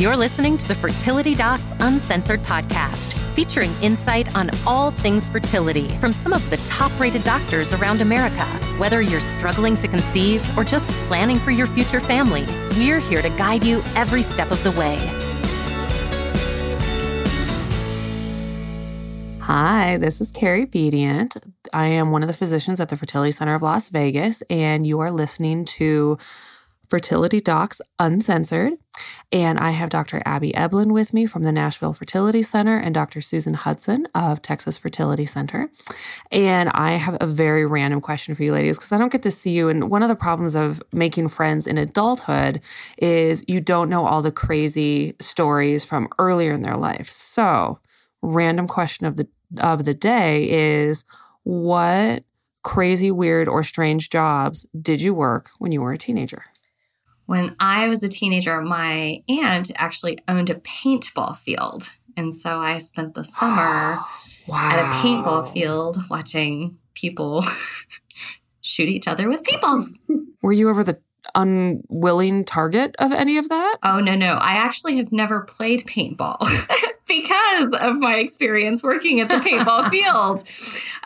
You're listening to the Fertility Docs Uncensored podcast, featuring insight on all things fertility from some of the top rated doctors around America. Whether you're struggling to conceive or just planning for your future family, we're here to guide you every step of the way. Hi, this is Carrie Bedient. I am one of the physicians at the Fertility Center of Las Vegas, and you are listening to Fertility Docs Uncensored. And I have Dr. Abby Eblen with me from the Nashville Fertility Center and Dr. Susan Hudson of Texas Fertility Center. And I have a very random question for you ladies because I don't get to see you. And one of the problems of making friends in adulthood is you don't know all the crazy stories from earlier in their life. So, random question of the of the day is what crazy, weird, or strange jobs did you work when you were a teenager? When I was a teenager, my aunt actually owned a paintball field. And so I spent the summer wow. at a paintball field watching people shoot each other with paintballs. Were you ever the unwilling target of any of that? Oh, no, no. I actually have never played paintball because of my experience working at the paintball field.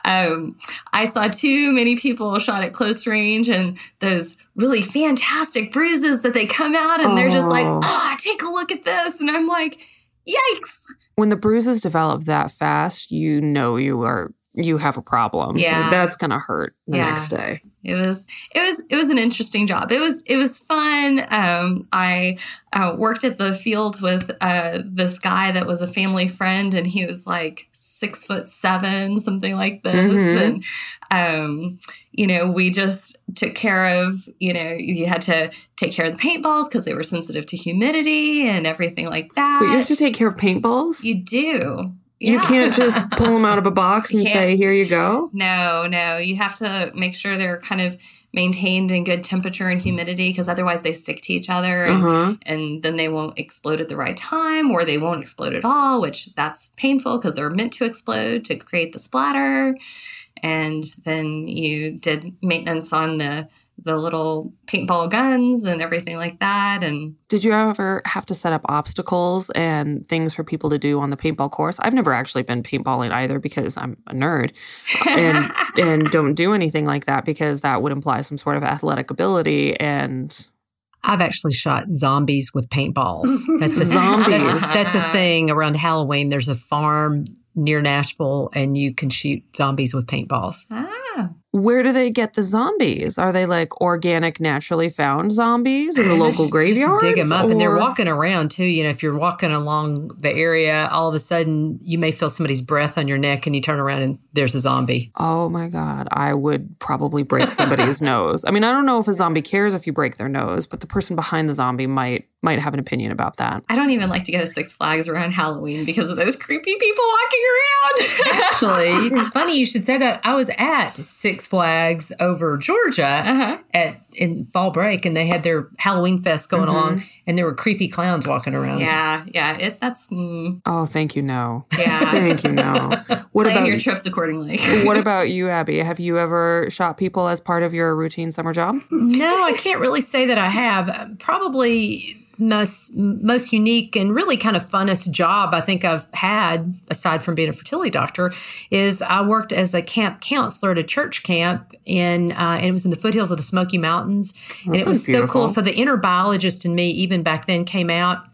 Um, I saw too many people shot at close range and those really fantastic bruises that they come out and oh. they're just like, oh, take a look at this. And I'm like, yikes. When the bruises develop that fast, you know you are you have a problem. Yeah. That's gonna hurt the yeah. next day. It was it was it was an interesting job. It was it was fun. Um, I uh, worked at the field with uh, this guy that was a family friend, and he was like six foot seven, something like this. Mm-hmm. And um, you know, we just took care of. You know, you had to take care of the paintballs because they were sensitive to humidity and everything like that. But you have to take care of paintballs. You do. You can't just pull them out of a box and say, here you go. No, no. You have to make sure they're kind of maintained in good temperature and humidity because otherwise they stick to each other and, uh-huh. and, then they won't explode at the right time or they won't explode at all, which that's painful because they're meant to explode to create the splatter. And then you did maintenance on the the little paintball guns and everything like that. And did you ever have to set up obstacles and things for people to do on the paintball course? I've never actually been paintballing either because I'm a nerd and and don't do anything like that because that would imply some sort of athletic ability and I've actually shot zombies with paintballs. That's a zombies. That's, that's, a thing around Halloween. There's a farm near Nashville, and you can shoot zombies with paintballs. Ah where do they get the zombies? Are they like organic, naturally found zombies in the local graveyard? Dig them up, or? and they're walking around too. You know, if you're walking along the area, all of a sudden you may feel somebody's breath on your neck, and you turn around and there's a zombie. Oh my god, I would probably break somebody's nose. I mean, I don't know if a zombie cares if you break their nose, but the person behind the zombie might might have an opinion about that. I don't even like to go to Six Flags around Halloween because of those creepy people walking around. Actually, it's funny you should say that. I was at Six Flags over Georgia uh-huh. at in fall break, and they had their Halloween fest going mm-hmm. along, and there were creepy clowns walking around. Yeah, yeah, it, that's. Mm. Oh, thank you. No. Yeah, thank you. No. What Plan about your trips accordingly? what about you, Abby? Have you ever shot people as part of your routine summer job? No, I can't really say that I have. Probably most most unique and really kind of funnest job I think I've had aside from being a fertility doctor is I worked as a camp counselor at a church camp in uh, and it was in the foothills of the Smoky Mountains and it was beautiful. so cool. So the inner biologist in me even back then came out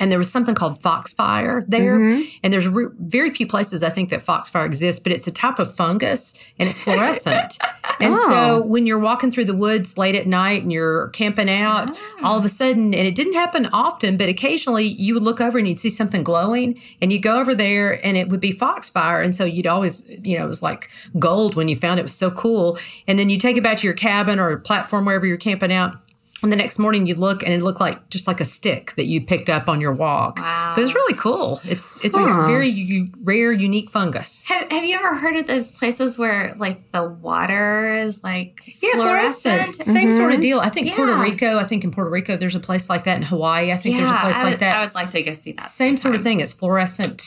and there was something called foxfire there. Mm-hmm. And there's re- very few places I think that foxfire exists, but it's a type of fungus and it's fluorescent. and oh. so when you're walking through the woods late at night and you're camping out, oh. all of a sudden, and it didn't happen often, but occasionally you would look over and you'd see something glowing and you go over there and it would be foxfire. And so you'd always, you know, it was like gold when you found it. It was so cool. And then you take it back to your cabin or platform wherever you're camping out and the next morning you'd look and it looked like just like a stick that you picked up on your walk. Wow. But it's really cool. It's it's huh. a very u- rare, unique fungus. Have, have you ever heard of those places where like the water is like yeah, fluorescent? fluorescent. Same mm-hmm. sort of deal. I think yeah. Puerto Rico, I think in Puerto Rico there's a place like that. In Hawaii, I think yeah, there's a place would, like that. I would like to go see that. Same sort of thing. It's fluorescent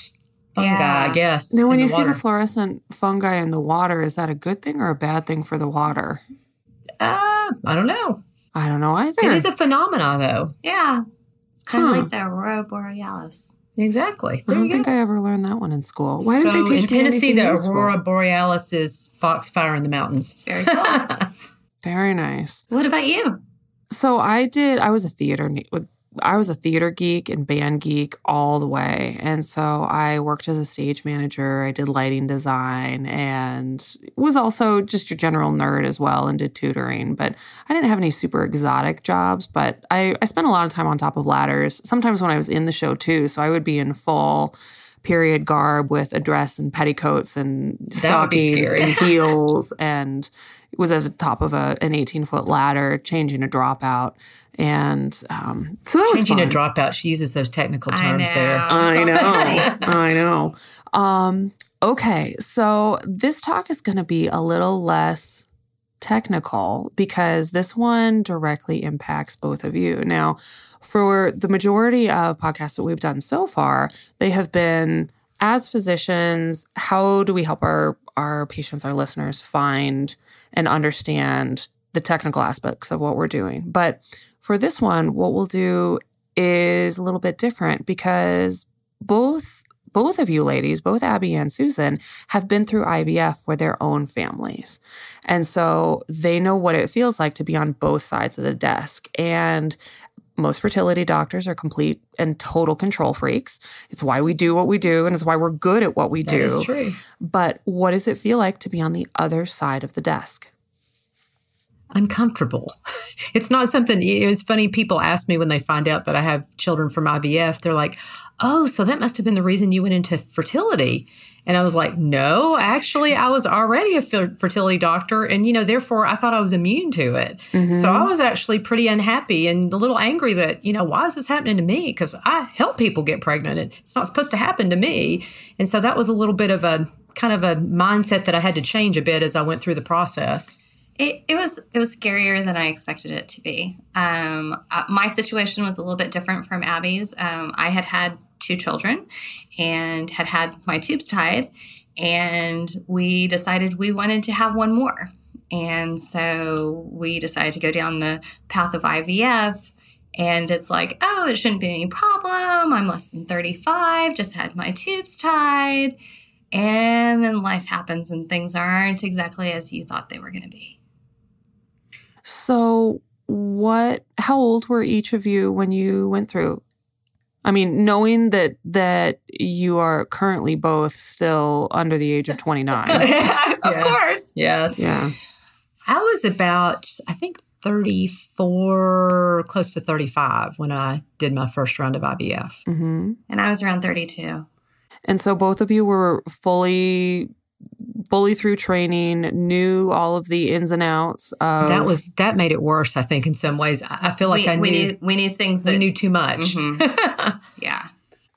fungi, yeah. I guess. Now, when you see the fluorescent fungi in the water, is that a good thing or a bad thing for the water? Uh, I don't know. I don't know either. It is a phenomenon, though. Yeah. It's kind of like the aurora borealis. Exactly. I don't think go. I ever learned that one in school. Why so didn't they teach in Tennessee, the useful? aurora borealis is foxfire in the mountains. Very cool. Very nice. what about you? So I did. I was a theater. I was a theater geek and band geek all the way, and so I worked as a stage manager. I did lighting design and was also just your general nerd as well, and did tutoring. But I didn't have any super exotic jobs. But I I spent a lot of time on top of ladders. Sometimes when I was in the show too, so I would be in full period garb with a dress and petticoats and That would be stockings and heels and was at the top of a, an 18 foot ladder changing a dropout and um, so that was Changing a dropout, she uses those technical terms know. there. I know. I know. Um, okay, so this talk is going to be a little less technical because this one directly impacts both of you. Now, for the majority of podcasts that we've done so far, they have been as physicians, how do we help our our patients, our listeners find and understand the technical aspects of what we're doing? But for this one, what we'll do is a little bit different because both both of you ladies, both Abby and Susan, have been through IVF for their own families. And so they know what it feels like to be on both sides of the desk. And most fertility doctors are complete and total control freaks. It's why we do what we do, and it's why we're good at what we That do. But what does it feel like to be on the other side of the desk? Uncomfortable. It's not something, it was funny. People ask me when they find out that I have children from IVF, they're like, oh, so that must have been the reason you went into fertility. And I was like, no, actually, I was already a fertility doctor. And, you know, therefore I thought I was immune to it. So I mm-hmm. was actually pretty unhappy and a little angry that, you know, why is this happening to me? Because I help people get pregnant. and It's not supposed to happen to me. And so that was a little bit of a kind of a mindset that I had to change a bit as I went through the process. It, it was it was scarier than I expected it to be. Um, uh, my situation was a little bit different from Abby's. Um, I had had two children and had had my tubes tied, and we decided we wanted to have one more. And so we decided to go down the path of IVF. And it's like, oh, it shouldn't be any problem. I'm less than 35, just had my tubes tied. And then life happens and things aren't exactly as you thought they were going to be. So, what? How old were each of you when you went through? I mean, knowing that that you are currently both still under the age of twenty nine. of Yeah. course. Yes. yeah. I was about, I think, 34, close to 35 when I did my first round of IVF. hmm And I was around 32. And so both of you were fully, fully through training, knew all of the ins and outs of That was that made it worse, I think, in some ways. I I feel like we, I we knew, knew we knew things that we knew too much. Mhm. yeah.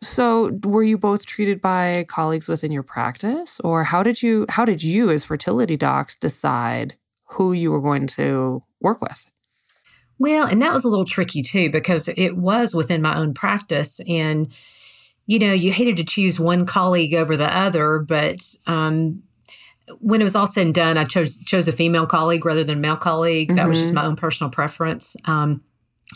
So, were you both treated by colleagues within your practice, or how did you how did you as fertility docs decide who you were going to work with? Well, and that was a little tricky too because it was within my own practice, and you know, you hated to choose one colleague over the other, but um, when it was all said and done, I chose chose a female colleague rather than a male colleague. That was just Mhm. my own personal preference. Um,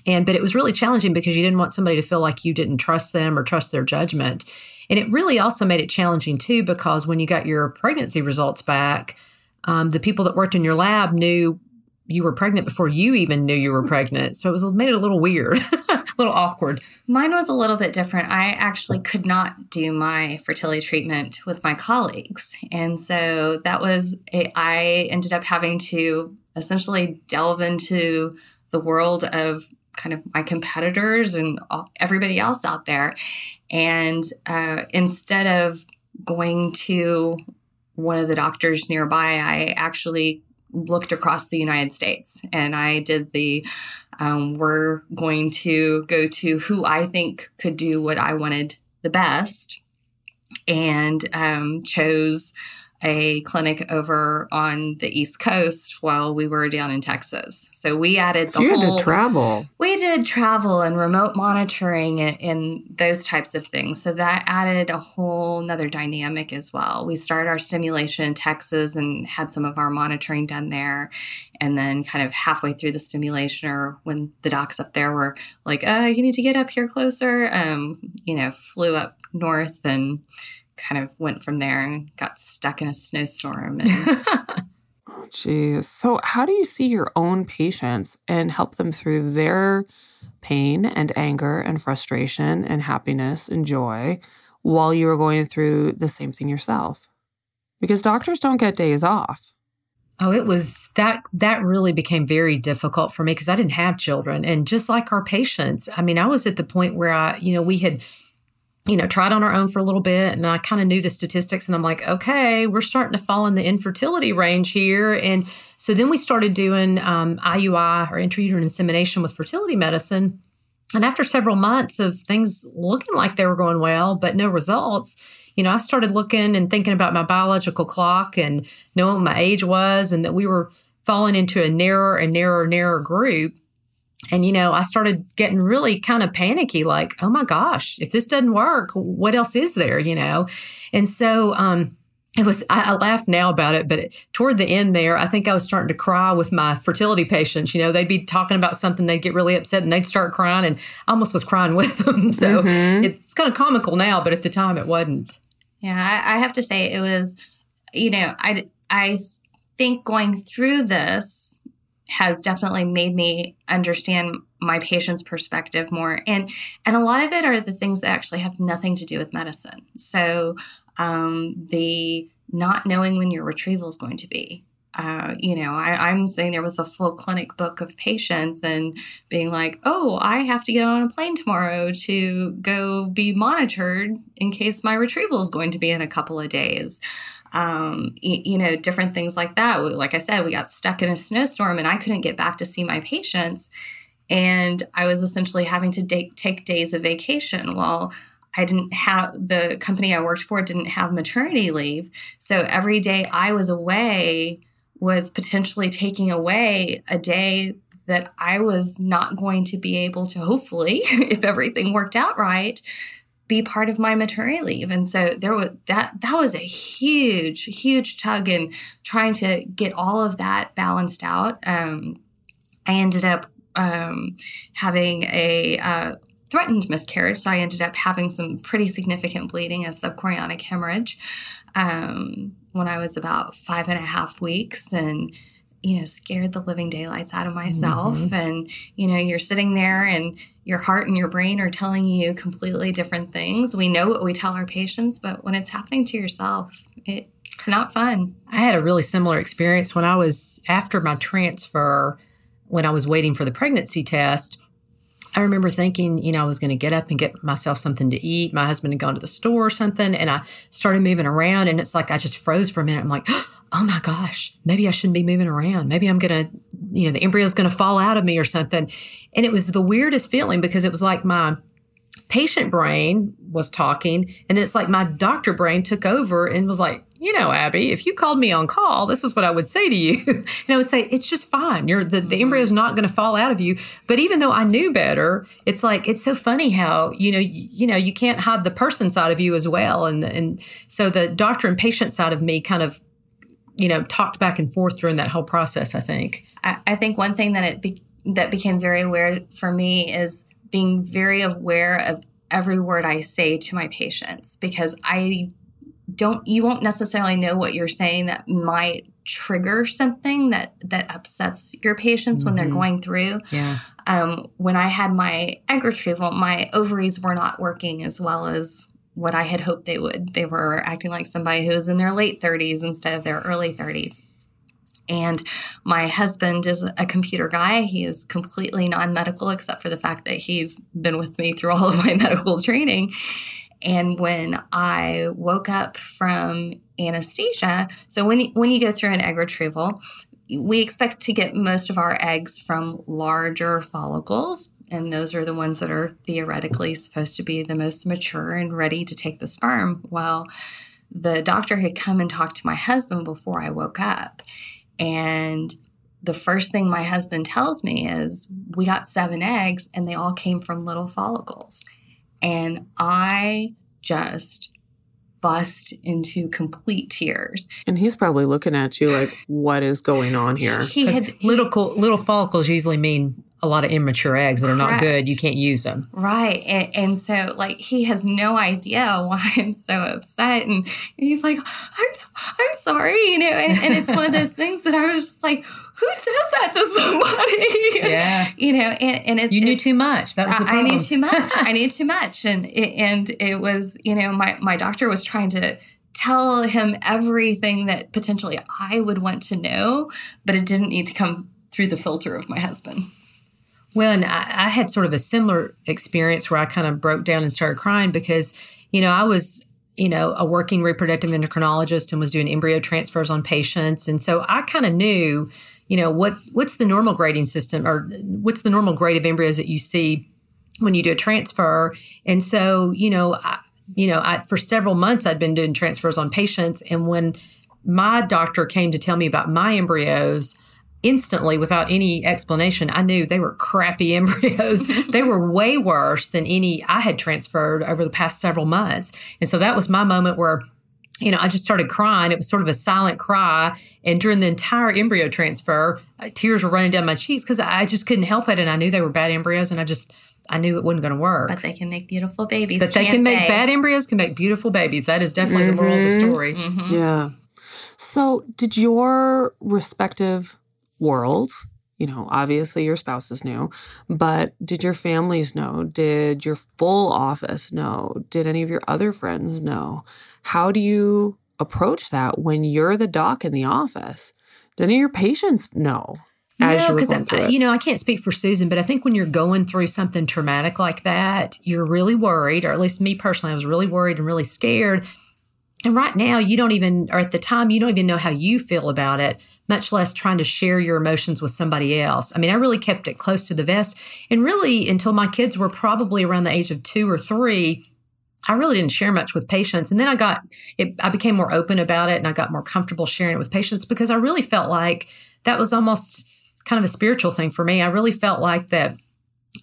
and but it was really challenging because you didn't want somebody to feel like you didn't trust them or trust their judgment. And it really also made it challenging too because when you got your pregnancy results back, um, the people that worked in your lab knew you were pregnant before you even knew you were pregnant. So it was made it a little weird, little awkward. Mine was a little bit different. I actually could not do my fertility treatment with my colleagues. And so that was, a, I ended up having to essentially delve into the world of kind of my competitors and everybody else out there. And uh, instead of going to one of the doctors nearby, I actually looked across the United States and I did the um, we're going to go to who I think could do what I wanted the best and um, chose a clinic over on the East Coast while we were down in Texas. So we added the you whole to travel. we did travel and remote monitoring and, and those types of things. So that added a whole nother dynamic as well. We started our stimulation in Texas and had some of our monitoring done there. And then kind of halfway through the stimulation or when the docs up there were like, uh, you need to get up here closer, um, you know, flew up north and kind of went from there and got stuck in a snowstorm. And oh, Jeez. So, how do you see your own patients and help them through their pain and anger and frustration and happiness and joy while you are going through the same thing yourself? Because doctors don't get days off. Oh, it was that that really became very difficult for me because I didn't have children. And just like our patients, I mean, I was at the point where I, you know, we had, you know, tried on our own for a little bit and I kind of knew the statistics and I'm like, okay, we're starting to fall in the infertility range here. And so then we started doing um, IUI or intrauterine insemination with fertility medicine. And after several months of things looking like they were going well, but no results, you know, I started looking and thinking about my biological clock and knowing what my age was and that we were falling into a narrower and narrower, narrower group. And, you know, I started getting really kind of panicky, like, oh my gosh, if this doesn't work, what else is there, you know? And so, um, it was I, I laugh now about it but it, toward the end there i think i was starting to cry with my fertility patients you know they'd be talking about something they'd get really upset and they'd start crying and i almost was crying with them so Mhm. it's, it's kind of comical now but at the time it wasn't Yeah, I, I have to say it was, you know, I I think going through this has definitely made me understand my patient's perspective more, and and a lot of it are the things that actually have nothing to do with medicine. So um, the not knowing when your retrieval is going to be. Uh, you know, I, I'm sitting there with a full clinic book of patients and being like, oh, I have to get on a plane tomorrow to go be monitored in case my retrieval is going to be in a couple of days. Um, y- you know, different things like that. Like I said, we got stuck in a snowstorm and I couldn't get back to see my patients. And I was essentially having to take days of vacation. Well, I didn't have the company I worked for didn't have maternity leave. So every day I was away was potentially taking away a day that I was not going to be able to, hopefully, if everything worked out right, be part of my maternity leave. And so there was that that was a huge, huge tug in trying to get all of that balanced out. Um, I ended up um, having a uh, threatened miscarriage, so I ended up having some pretty significant bleeding, a subchorionic hemorrhage, um, when I was about five and a half weeks, and you know, scared the living daylights out of myself. Mhm. And you know, you're sitting there, and your heart and your brain are telling you completely different things. We know what we tell our patients, but when it's happening to yourself, it, it's not fun. I had a really similar experience when I was after my transfer, when I was waiting for the pregnancy test. I remember thinking, you know, I was going to get up and get myself something to eat. My husband had gone to the store or something, and I started moving around, and it's like I just froze for a minute. I'm like, oh my gosh, maybe I shouldn't be moving around. Maybe I'm going to, you know, the embryo's going to fall out of me or something. And it was the weirdest feeling because it was like my patient brain was talking, and then it's like my doctor brain took over and was like, you know, Abby, if you called me on call, this is what I would say to you. and I would say, it's just fine. You're the, the embryo's mm-hmm. not going to fall out of you. But even though I knew better, it's like it's so funny how, you know, you, you know, you can't hide the person side of you as well. And and so the doctor and patient side of me kind of, you know, talked back and forth during that whole process, I think. I, I think one thing that it be, that became very weird for me is being very aware of every word I say to my patients because I don't you won't necessarily know what you're saying that might trigger something that that upsets your patients when they're Mhm. going through Yeah. um, when I had my egg retrieval, my ovaries were not working as well as what I had hoped they would. They were acting like somebody who was in their late 30s instead of their early 30s. And my husband is a computer guy. He is completely non medical, except for the fact that he's been with me through all of my medical training. And when I woke up from anesthesia, so when when you go through an egg retrieval, we expect to get most of our eggs from larger follicles, and those are the ones that are theoretically supposed to be the most mature and ready to take the sperm. Well, the doctor had come and talked to my husband before I woke up. And the first thing my husband tells me is, We got seven eggs and they all came from little follicles. And I just bust into complete tears. And he's probably looking at you like, what is going on here? He had little little follicles usually mean a lot of immature eggs that are not good. You can't use them. Right. And, and, so, like, he has no idea why I'm so upset. And he's like, I'm, I'm sorry, you know. And, and it's one of those things that I was just like, who says that to somebody? Yeah. you know, and, and it, you knew too much. That was the problem. I knew too much. I knew too much. And, it, and it was, you know, my, my doctor was trying to, tell him everything that potentially I would want to know, but it didn't need to come through the filter of my husband. Well, and I, I, had sort of a similar experience where I kind of broke down and started crying because, you know, I was, you know, a working reproductive endocrinologist and was doing embryo transfers on patients. And so I kind of knew, you know, what what's the normal grading system or what's the normal grade of embryos that you see when you do a transfer. And so, you know, I, you know, I, for several months I'd been doing transfers on patients. And when my doctor came to tell me about my embryos, instantly without any explanation i knew they were crappy embryos they were way worse than any i had transferred over the past several months and so that was my moment where you know i just started crying it was sort of a silent cry and during the entire embryo transfer uh, tears were running down my cheeks because i just couldn't help it and i knew they were bad embryos and i just I knew it wasn't going to work. But they can make beautiful babies. But they can make they? bad embryos can make beautiful babies. That is definitely mm-hmm. the moral of the mm-hmm. story. Mm-hmm. Yeah. So, did your respective worlds. You know, obviously your spouses knew, but did your families know? Did your full office know? Did any of your other friends know? How do you approach that when you're the doc in the office? Did any of your patients know? As no, because you know I can't speak for Susan, but I think when you're going through something traumatic like that, you're really worried, or at least me personally, I was really worried and really scared. And right now, you don't even, or at the time, you don't even know how you feel about it much less trying to share your emotions with somebody else. I mean, I really kept it close to the vest. And really, until my kids were probably around the age of two or three, I really didn't share much with patients. And then I got, it, I became more open about it and I got more comfortable sharing it with patients because I really felt like that was almost kind of a spiritual thing for me. I really felt like that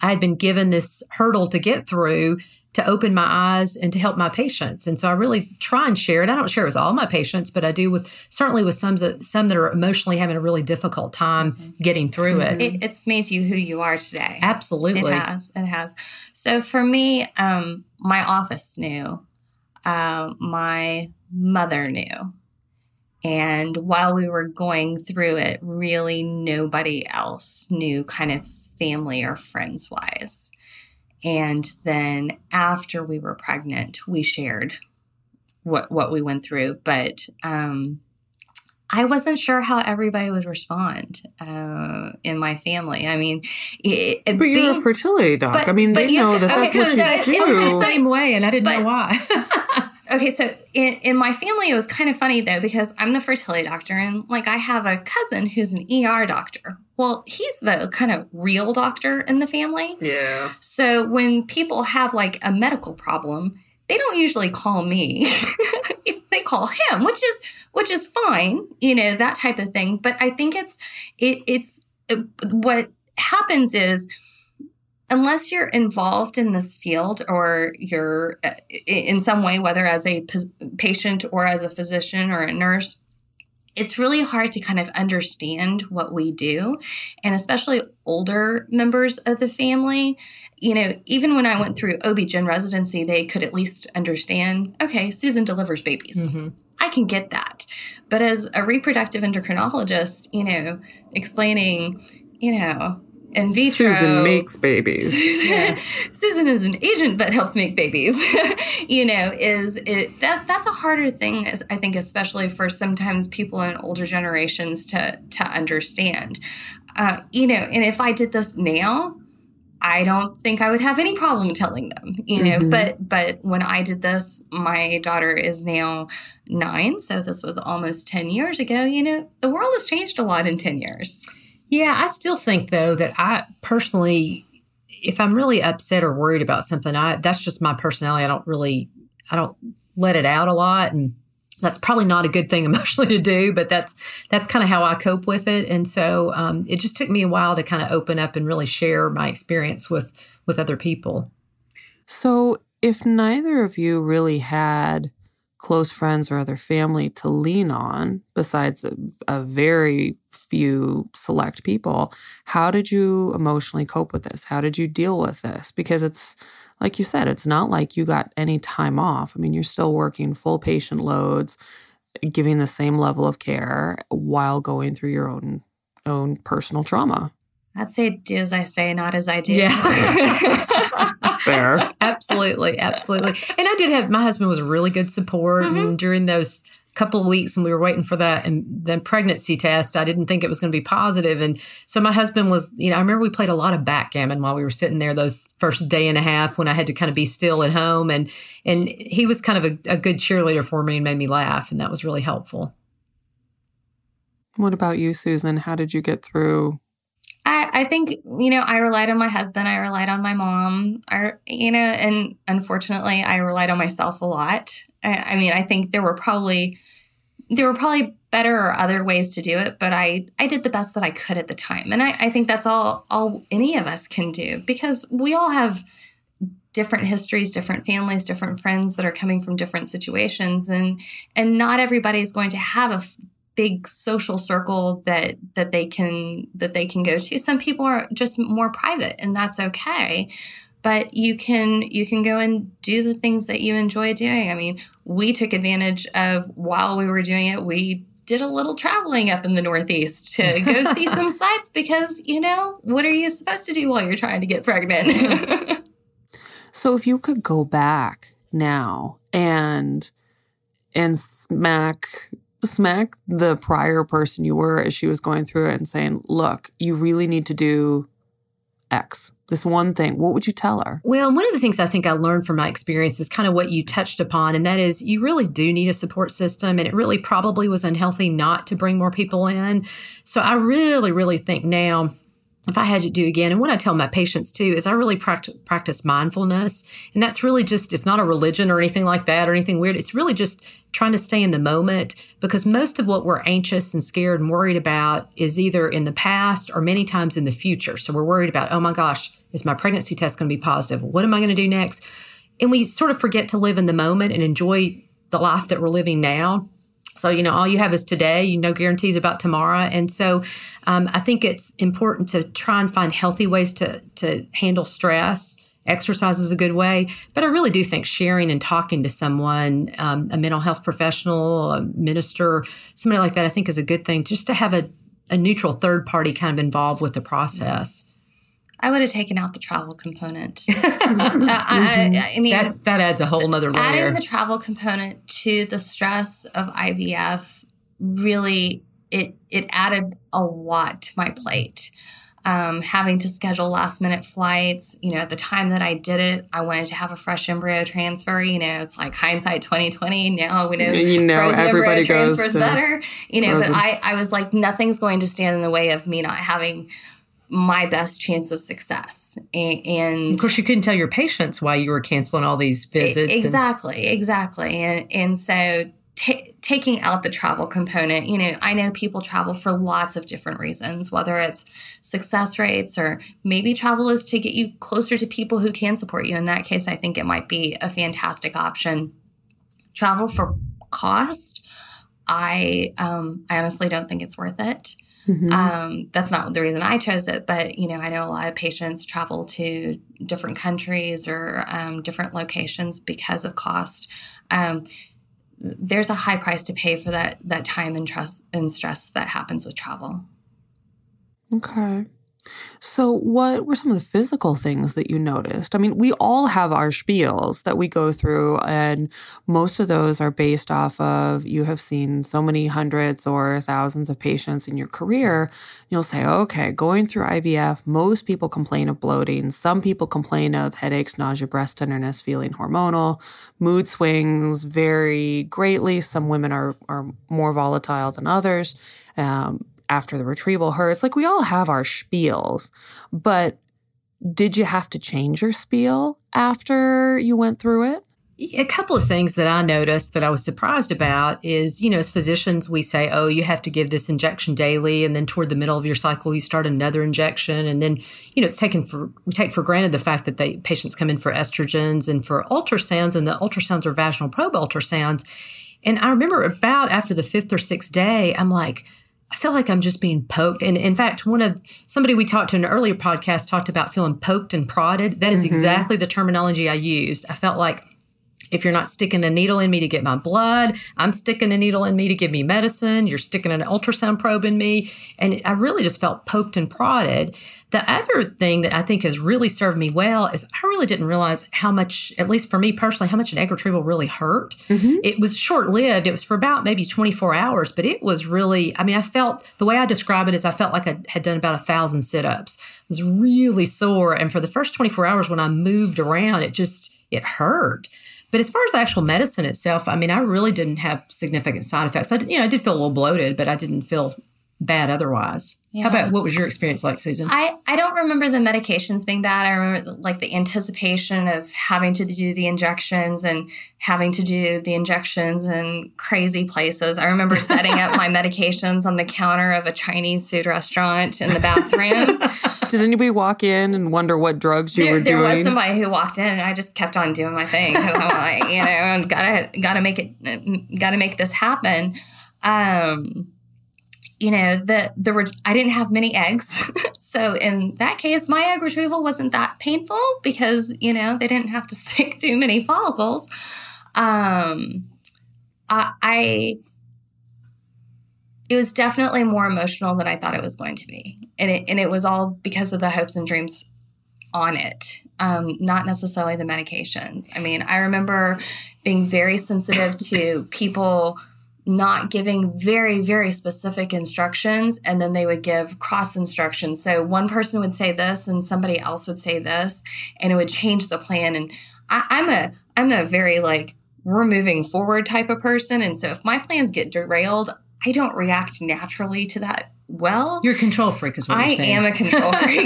I had been given this hurdle to get through to open my eyes and to help my patients. And so I really try and share it. I don't share it with all my patients, but I do with certainly with some that some that are emotionally having a really difficult time mm-hmm. getting through it. it. It's made you who you are today. Absolutely, it has. It has. So for me, um, my office knew, uh, my mother knew. And while we were going through it, really nobody else knew kind of family or friends wise. And then after we were pregnant, we shared what what we went through. But um, I wasn't sure how everybody would respond uh, in my family. I mean, it, but being, you're a fertility doc. But, I mean, they know that okay, that's what so you do. It's the same way, and I didn't but, know why. okay, so in, in my family, it was kind of funny though because I'm the fertility doctor, and like I have a cousin who's an ER doctor. Well, he's the kind of real doctor in the family. Yeah. So when people have like a medical problem, they don't usually call me. they call him, which is which is fine, you know, that type of thing. But I think it's it, it's it, what happens is unless you're involved in this field or you're uh, in some way whether as a patient or as a physician or a nurse it's really hard to kind of understand what we do. And especially older members of the family, you know, even when I went through OB-GYN residency, they could at least understand, okay, Susan delivers babies. Mm-hmm. I can get that. But as a reproductive endocrinologist, you know, explaining, you know, in vitro. Susan makes babies. yeah. Susan is an agent that helps make babies. you know, is it that that's a harder thing, I think, especially for sometimes people in older generations to to understand. Uh, you know, and if I did this now, I don't think I would have any problem telling them, you know. Mm-hmm. But but when I did this, my daughter is now nine, so this was almost ten years ago. You know, the world has changed a lot in ten years. Yeah, I still think though that I personally, if I'm really upset or worried about something, I that's just my personality. I don't really, I don't let it out a lot, and that's probably not a good thing emotionally to do, but that's that's kind of how I cope with it. And so um, it just took me a while to kind of open up and really share my experience with with other people. So if neither of you really had close friends or other family to lean on, besides a, a very few select people, how did you emotionally cope with this? How did you deal with this? Because it's like you said, it's not like you got any time off. I mean, you're still working full patient loads, giving the same level of care while going through your own own personal trauma. I'd say do as I say, not as I do. Yeah. Fair. absolutely. Absolutely. And I did have, my husband was really good support. Mm-hmm. And during those couple of weeks and we were waiting for that and then pregnancy test i didn't think it was going to be positive and so my husband was you know i remember we played a lot of backgammon while we were sitting there those first day and a half when i had to kind of be still at home and and he was kind of a, a good cheerleader for me and made me laugh and that was really helpful what about you susan how did you get through I, I think you know I relied on my husband. I relied on my mom. I, you know, and unfortunately, I relied on myself a lot. I, I mean, I think there were probably there were probably better or other ways to do it, but I I did the best that I could at the time, and I, I think that's all all any of us can do because we all have different histories, different families, different friends that are coming from different situations, and and not everybody is going to have a big social circle that that they can that they can go to. Some people are just more private and that's okay. But you can you can go and do the things that you enjoy doing. I mean, we took advantage of while we were doing it, we did a little traveling up in the Northeast to go see some sites because, you know, what are you supposed to do while you're trying to get pregnant? so if you could go back now and and smack smack the prior person you were as she was going through it and saying, look, you really need to do X, this one thing, what would you tell her? Well, one of the things I think I learned from my experience is kind of what you touched upon, and that is you really do need a support system. And it really probably was unhealthy not to bring more people in. So I really, really think now if I had to do again, and what I tell my patients too is I really practice, practice mindfulness. And that's really just, it's not a religion or anything like that or anything weird. It's really just trying to stay in the moment because most of what we're anxious and scared and worried about is either in the past or many times in the future. So we're worried about, oh my gosh, is my pregnancy test going to be positive? What am I going to do next? And we sort of forget to live in the moment and enjoy the life that we're living now. So, you know, all you have is today, you no guarantees about tomorrow. And so um, I think it's important to try and find healthy ways to, to handle stress. Exercise is a good way, but I really do think sharing and talking to someone, um, a mental health professional, a minister, somebody like that, I think is a good thing just to have a, a neutral third party kind of involved with the process. I would have taken out the travel component. uh, I, I, mean, That's, that adds a whole nother layer. Adding the travel component to the stress of IVF really it it added a lot to my plate. Um, having to schedule last minute flights. You know, at the time that I did it, I wanted to have a fresh embryo transfer. You know, it's like hindsight twenty twenty. Now we know, you know frozen everybody embryo goes transfer is better. You know, frozen. but I I was like nothing's going to stand in the way of me not having my best chance of success. And, and, of course, you couldn't tell your patients why you were canceling all these visits. Exactly, and- exactly. And, and so t- taking out the travel component, you know, I know people travel for lots of different reasons, whether it's success rates or maybe travel is to get you closer to people who can support you. In that case, I think it might be a fantastic option. Travel for cost, I um, I honestly don't think it's worth it. Mm-hmm. Um, that's not the reason I chose it, but you know, I know a lot of patients travel to different countries or um, different locations because of cost. Um, there's a high price to pay for that that time and trust and stress that happens with travel. Okay. So, what were some of the physical things that you noticed? I mean, we all have our spiels that we go through, and most of those are based off of you have seen so many hundreds or thousands of patients in your career. You'll say, okay, going through IVF, most people complain of bloating. Some people complain of headaches, nausea, breast tenderness, feeling hormonal. Mood swings vary greatly. Some women are, are more volatile than others. Um, after the retrieval hurts. Like we all have our spiels, but did you have to change your spiel after you went through it? a couple of things that I noticed that I was surprised about is, you know, as physicians, we say, oh, you have to give this injection daily. And then toward the middle of your cycle, you start another injection. And then, you know, it's taken for, we take for granted the fact that they, patients come in for estrogens and for ultrasounds, and the ultrasounds are vaginal probe ultrasounds. And I remember about after the fifth or sixth day, I'm like, I feel like I'm just being poked. And in fact, one of somebody we talked to in an earlier podcast talked about feeling poked and prodded. That is mm-hmm. exactly the terminology I used. I felt like if you're not sticking a needle in me to get my blood, I'm sticking a needle in me to give me medicine. You're sticking an ultrasound probe in me. And I really just felt poked and prodded. The other thing that I think has really served me well is I really didn't realize how much, at least for me personally, how much an egg retrieval really hurt. Mm-hmm. It was short lived. It was for about maybe 24 hours, but it was really, I mean, I felt the way I describe it is I felt like I had done about a thousand sit ups. It was really sore. And for the first 24 hours when I moved around, it just, it hurt. But as far as the actual medicine itself, I mean, I really didn't have significant side effects. I, you know, I did feel a little bloated, but I didn't feel bad otherwise. Yeah. How about what was your experience like, Susan? I, I don't remember the medications being bad. I remember like the anticipation of having to do the injections and having to do the injections in crazy places. I remember setting up my medications on the counter of a Chinese food restaurant in the bathroom. Did anybody walk in and wonder what drugs you there, were there doing? There was somebody who walked in, and I just kept on doing my thing because I'm like, you know, and gotta gotta make it, gotta make this happen. Um, you know, the the re- I didn't have many eggs, so in that case, my egg retrieval wasn't that painful because you know they didn't have to stick too many follicles. Um, I, I it was definitely more emotional than I thought it was going to be, and it and it was all because of the hopes and dreams on it, um, not necessarily the medications. I mean, I remember being very sensitive to people not giving very, very specific instructions, and then they would give cross instructions. So one person would say this, and somebody else would say this, and it would change the plan. And I, I'm a I'm a very like we're moving forward type of person, and so if my plans get derailed, I don't react naturally to that well, you're a control freak, is what I am a control freak.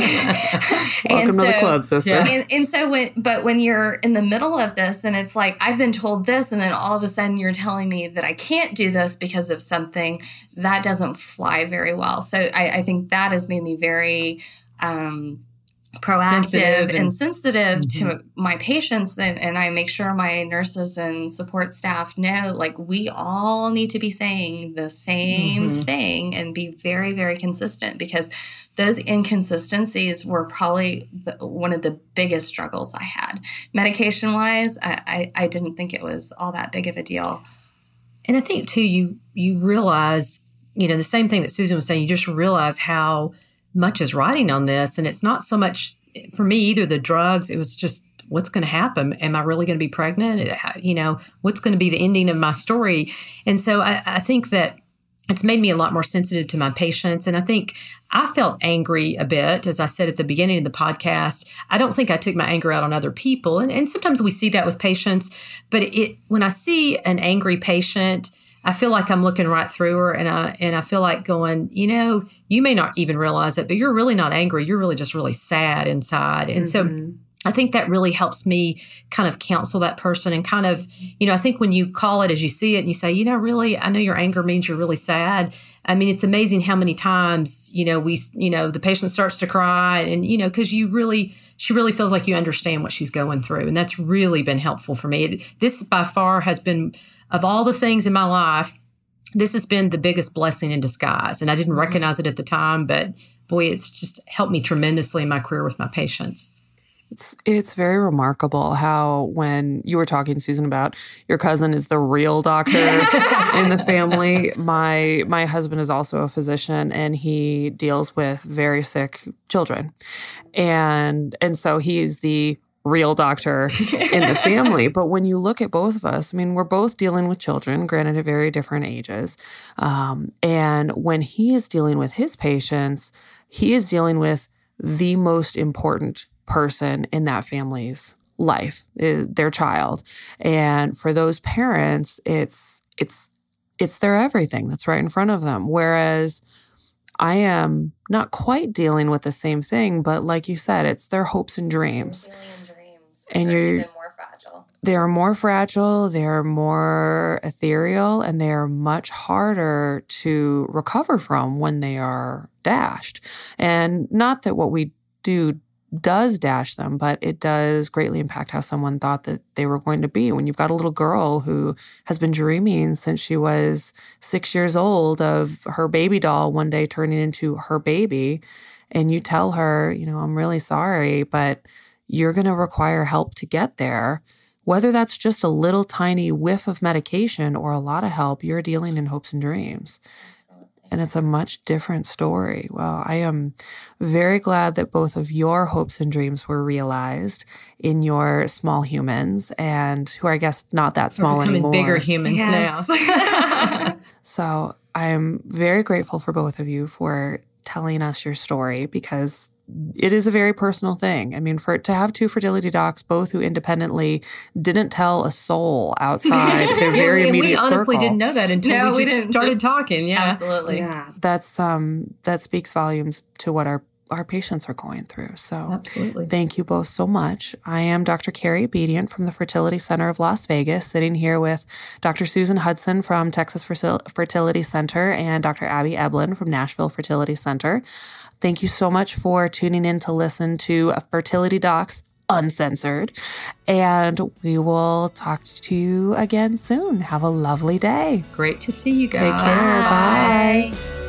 Welcome so, to the club, sister. Yeah. And, and, so when, but when you're in the middle of this, and it's like I've been told this, and then all of a sudden you're telling me that I can't do this because of something that doesn't fly very well. So I, I think that has made me very. Um, proactive sensitive and, and, sensitive mm-hmm. to my patients and, and i make sure my nurses and support staff know like we all need to be saying the same mm-hmm. thing and be very very consistent because those inconsistencies were probably the, one of the biggest struggles i had medication wise I, I i didn't think it was all that big of a deal and i think too you you realize you know the same thing that susan was saying you just realize how much is writing on this. And it's not so much for me either the drugs, it was just what's going to happen? Am I really going to be pregnant? You know, what's going to be the ending of my story? And so I, I think that it's made me a lot more sensitive to my patients. And I think I felt angry a bit, as I said at the beginning of the podcast. I don't think I took my anger out on other people. And, and sometimes we see that with patients. But it, when I see an angry patient, I feel like I'm looking right through her and I and I feel like going, you know, you may not even realize it, but you're really not angry. You're really just really sad inside. And mm-hmm. so I think that really helps me kind of counsel that person and kind of, you know, I think when you call it as you see it and you say, you know, really, I know your anger means you're really sad. I mean, it's amazing how many times, you know, we, you know, the patient starts to cry and, you know, because you really, she really feels like you understand what she's going through. And that's really been helpful for me. It, this by far has been of all the things in my life, this has been the biggest blessing in disguise. And I didn't mm-hmm. recognize it at the time, but boy, it's just helped me tremendously in my career with my patients. It's it's very remarkable how when you were talking Susan about your cousin is the real doctor in the family. My my husband is also a physician and he deals with very sick children. And and so he's the real doctor in the family. but when you look at both of us, I mean, we're both dealing with children, granted at very different ages. Um, and when he is dealing with his patients, he is dealing with the most important person in that family's life, uh, their child. And for those parents, it's it's it's their everything that's right in front of them. Whereas I am not quite dealing with the same thing, but like you said, it's their hopes and dreams and you're more fragile. they are more fragile, they're more ethereal, and they are much harder to recover from when they are dashed. And not that what we do does dash them, but it does greatly impact how someone thought that they were going to be. When you've got a little girl who has been dreaming since she was six years old of her baby doll one day turning into her baby, and you tell her, you know, I'm really sorry, but you're going to require help to get there. Whether that's just a little tiny whiff of medication or a lot of help, you're dealing in hopes and dreams and it's a much different story. Well, I am very glad that both of your hopes and dreams were realized in your small humans, and who are, I guess, not that small We're becoming anymore. bigger humans Yes. now. So I'm very grateful for both of you for telling us your story because it is a very personal thing. I mean, for to have two fertility docs, both who independently didn't tell a soul outside their very and we immediate honestly circle. didn't know that until No, we we just didn't. started Just- talking. Yeah. Absolutely. Yeah. That's um that speaks volumes to what our our patients are going through. So Absolutely. Thank you both so much. I am Dr. Carrie Bedient from the Fertility Center of Las Vegas, sitting here with Dr. Susan Hudson from Texas Fertility Center and Dr. Abby Eblen from Nashville Fertility Center. Thank you so much for tuning in to listen to Fertility Docs Uncensored. And we will talk to you again soon. Have a lovely day. Great to see you guys. Take care. Bye. Bye.